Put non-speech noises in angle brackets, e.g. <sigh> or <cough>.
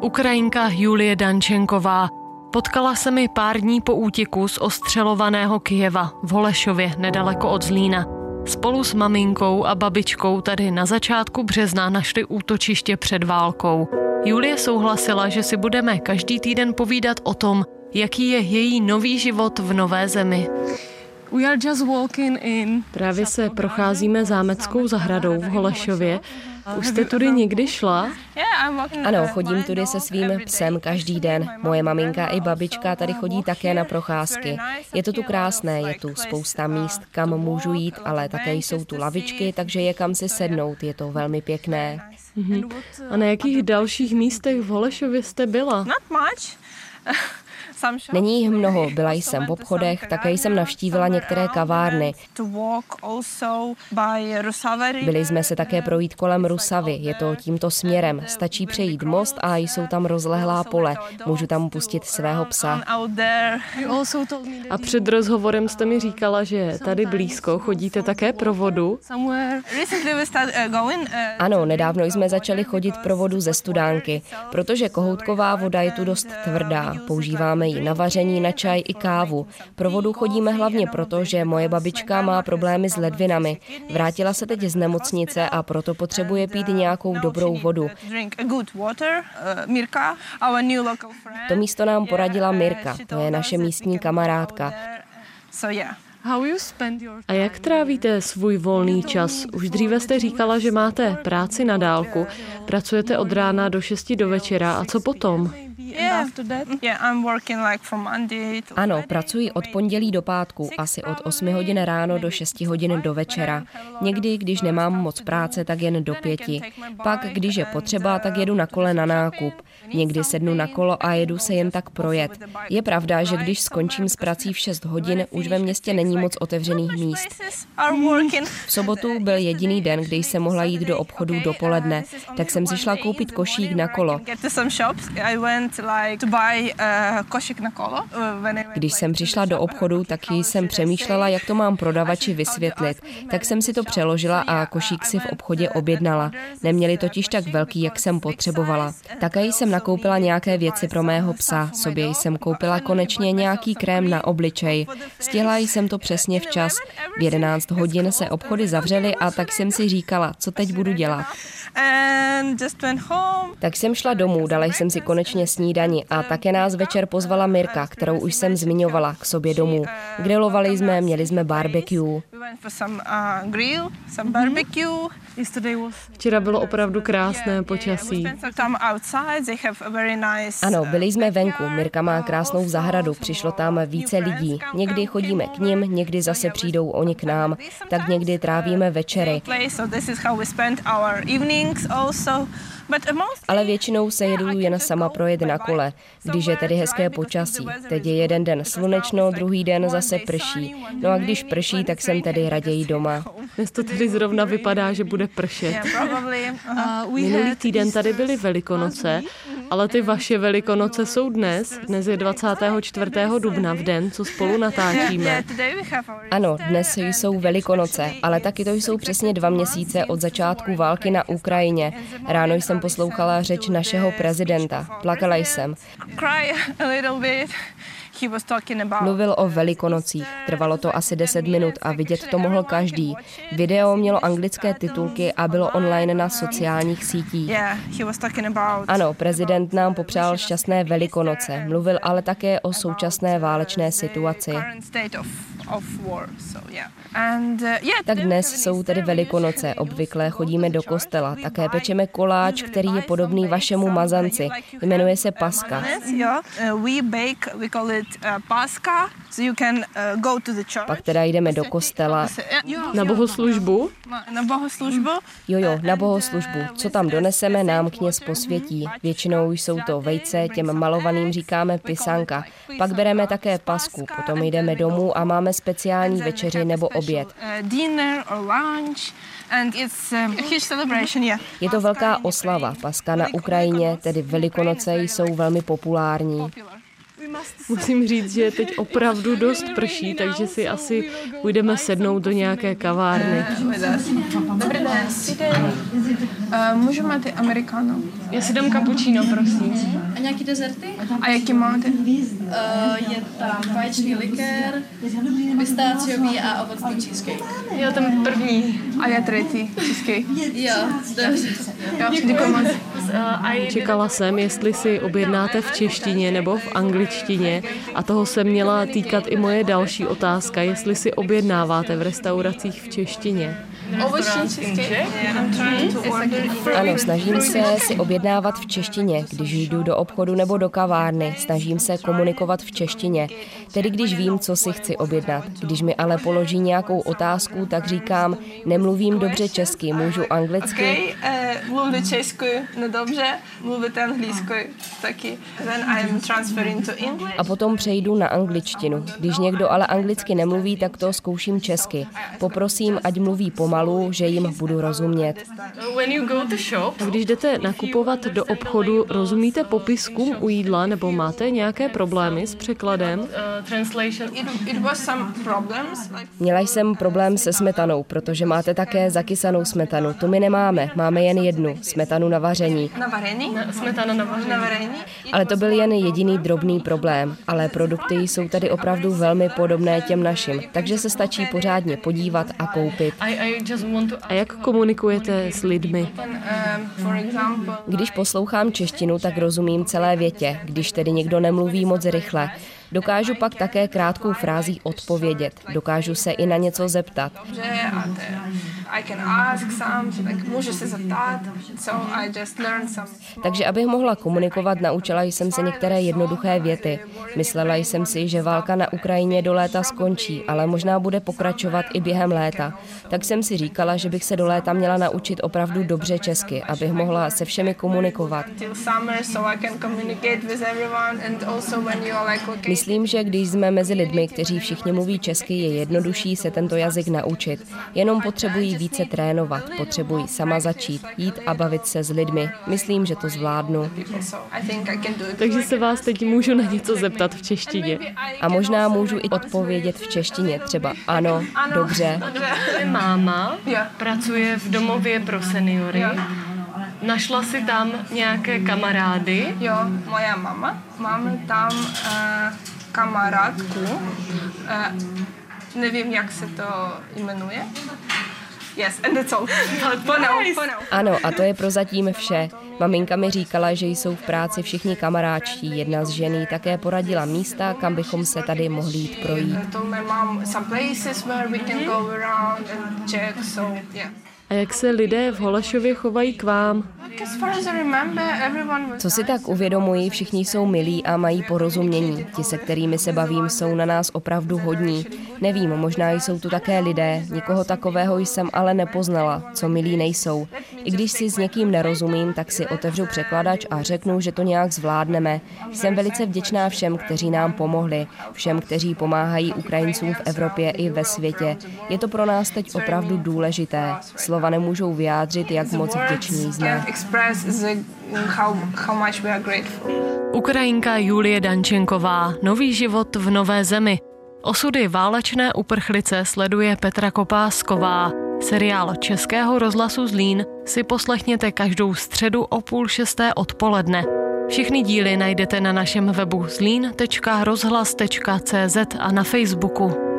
Ukrajinka Julie Dančenková. Potkala se mi pár dní po útěku z ostřelovaného Kijeva v Holešově nedaleko od Zlína. Spolu s maminkou a babičkou tady na začátku března našli útočiště před válkou. Julie souhlasila, že si budeme každý týden povídat o tom, jaký je její nový život v nové zemi. Právě se procházíme zámeckou zahradou v Holešově. Už jste tudy někdy šla? Ano, chodím tudy se svým psem každý den. Moje maminka i babička tady chodí také na procházky. Je to tu krásné, je tu spousta míst, kam můžu jít, ale také jsou tu lavičky, takže je kam si sednout, je to velmi pěkné. Mhm. A na jakých dalších místech v Holešově jste byla? <laughs> Není jich mnoho, <laughs> byla jsem v obchodech, také jsem navštívila některé kavárny. Byli jsme se také projít kolem Rusavy, je to tímto směrem. Stačí přejít most a jsou tam rozlehlá pole. Můžu tam pustit svého psa. A před rozhovorem jste mi říkala, že tady blízko chodíte také pro vodu. Ano, nedávno jsme začali chodit pro vodu ze studánky, protože kohoutková voda je tu dost tvrdá. Používáme ji na vaření, na čaj i kávu. Pro vodu chodíme hlavně proto, že moje babička má problémy s ledvinami. Vrátila se teď z nemocnice a proto potřebuje pít nějakou dobrou vodu. To místo nám poradila Mirka, to je naše místní kamarádka. A jak trávíte svůj volný čas? Už dříve jste říkala, že máte práci na dálku. Pracujete od rána do 6 do večera. A co potom? Ano, pracuji od pondělí do pátku, asi od 8 hodin ráno do 6 hodin do večera. Někdy, když nemám moc práce, tak jen do pěti. Pak, když je potřeba, tak jedu na kole na nákup. Někdy sednu na kolo a jedu se jen tak projet. Je pravda, že když skončím s prací v 6 hodin, už ve městě není moc otevřených míst. V sobotu byl jediný den, kdy jsem mohla jít do obchodu dopoledne, tak jsem si šla koupit košík na kolo. Když jsem přišla do obchodu, tak jsem přemýšlela, jak to mám prodavači vysvětlit. Tak jsem si to přeložila a košík si v obchodě objednala. Neměli totiž tak velký, jak jsem potřebovala. Také jsem nakoupila nějaké věci pro mého psa. Sobě jsem koupila konečně nějaký krém na obličej. Stihla jsem to přesně včas. V 11 hodin se obchody zavřely a tak jsem si říkala, co teď budu dělat. Tak jsem šla domů, dala jsem si konečně snídani a také nás večer pozvala Mirka, kterou už jsem zmiňovala, k sobě domů. Grilovali jsme, měli jsme barbecue. Včera bylo opravdu krásné počasí. Ano, byli jsme venku. Mirka má krásnou zahradu, přišlo tam více lidí. Někdy chodíme k ním, někdy zase přijdou oni k nám, tak někdy trávíme večery. Ale většinou se jedu jen sama projet na kole, když je tedy hezké počasí. Teď je jeden den slunečno, druhý den zase prší. No a když prší, tak jsem tedy raději doma. Dnes to tedy zrovna vypadá, že bude pršet. Minulý týden tady byly Velikonoce, ale ty vaše Velikonoce jsou dnes. Dnes je 24. dubna v den, co spolu natáčíme. Ano, dnes jsou Velikonoce, ale taky to jsou přesně dva měsíce od začátku války na Ukrajině. Ráno jsem poslouchala řeč našeho prezidenta. Plakala jsem. Mluvil o velikonocích. Trvalo to asi 10 minut a vidět to mohl každý. Video mělo anglické titulky a bylo online na sociálních sítích. Ano, prezident nám popřál šťastné velikonoce. Mluvil ale také o současné válečné situaci. Tak dnes jsou tedy velikonoce. Obvykle chodíme do kostela. Také pečeme koláč, který je podobný vašemu mazanci. Jmenuje se Paska. Pak teda jdeme do kostela. Na bohoslužbu? Na bohoslužbu? Jo, jo, na bohoslužbu. Co tam doneseme, nám kněz posvětí. Většinou jsou to vejce, těm malovaným říkáme pisanka. Pak bereme také pasku, potom jdeme domů a máme speciální večeři nebo oběd. Je to velká oslava. Paska na Ukrajině, tedy Velikonoce, jsou velmi populární. <laughs> Musím říct, že teď opravdu dost prší, takže si asi půjdeme sednout do nějaké kavárny. Dobrý den. Uh, můžu mít americano. Já si dám cappuccino, prosím. A nějaký dezerty? A jaký máte? Uh, je tam vaječný likér, pistáciový a ovocný cheesecake. Jo, ten první. A já třetí cheesecake. Jo, dobře. Jo, děkuji moc. Čekala jsem, jestli si objednáte v češtině nebo v angličtině a toho se měla týkat i moje další otázka, jestli si objednáváte v restauracích v češtině. Ano, snažím se si objednávat v češtině, když jdu do obchodu nebo do kavárny. Snažím se komunikovat v češtině, tedy když vím, co si chci objednat. Když mi ale položí nějakou otázku, tak říkám, nemluvím dobře česky, můžu anglicky. Okay, uh, mluvím česky nedobře, mluvím anglicky taky. Then I'm transferring to English. A potom přejdu na angličtinu. Když někdo ale anglicky nemluví, tak to zkouším česky. Poprosím, ať mluví pomalu pomalu, že jim budu rozumět. Když jdete nakupovat do obchodu, rozumíte popiskům u jídla nebo máte nějaké problémy s překladem? Měla jsem problém se smetanou, protože máte také zakysanou smetanu. Tu my nemáme, máme jen jednu, smetanu na vaření. Na vaření? Smetana na vaření. Ale to byl jen jediný drobný problém. Ale produkty jsou tady opravdu velmi podobné těm našim, takže se stačí pořádně podívat a koupit. A jak komunikujete s lidmi? Když poslouchám češtinu, tak rozumím celé větě, když tedy někdo nemluví moc rychle. Dokážu pak také krátkou frází odpovědět. Dokážu se i na něco zeptat. Takže abych mohla komunikovat, naučila jsem se některé jednoduché věty. Myslela jsem si, že válka na Ukrajině do léta skončí, ale možná bude pokračovat i během léta. Tak jsem si říkala, že bych se do léta měla naučit opravdu dobře česky, abych mohla se všemi komunikovat. Myslím, že když jsme mezi lidmi, kteří všichni mluví česky, je jednodušší se tento jazyk naučit. Jenom potřebují více trénovat, potřebují sama začít, jít a bavit se s lidmi. Myslím, že to zvládnu. Takže se vás teď můžu na něco zeptat v češtině. A možná můžu i odpovědět v češtině, třeba ano, dobře. Máma pracuje v domově pro seniory. Našla si tam nějaké kamarády? Jo, moja mama. Máme tam uh, kamarádku. Uh, nevím, jak se to jmenuje. Yes, and that's all. For now, for now. Ano, a to je prozatím vše. Maminka mi říkala, že jsou v práci všichni kamaráčtí. Jedna z ženy také poradila místa, kam bychom se tady mohli jít projít. A jak se lidé v Holešově chovají k vám? Co si tak uvědomuji, všichni jsou milí a mají porozumění. Ti, se kterými se bavím, jsou na nás opravdu hodní. Nevím, možná jsou tu také lidé, nikoho takového jsem ale nepoznala, co milí nejsou. I když si s někým nerozumím, tak si otevřu překladač a řeknu, že to nějak zvládneme. Jsem velice vděčná všem, kteří nám pomohli, všem, kteří pomáhají Ukrajincům v Evropě i ve světě. Je to pro nás teď opravdu důležité. Slova nemůžou vyjádřit, jak moc vděční jsme. Ukrajinka Julie Dančenková, Nový život v nové zemi. Osudy válečné uprchlice sleduje Petra Kopásková. Seriál Českého rozhlasu Zlín si poslechněte každou středu o půl šesté odpoledne. Všechny díly najdete na našem webu zlín.rozhlas.cz a na Facebooku.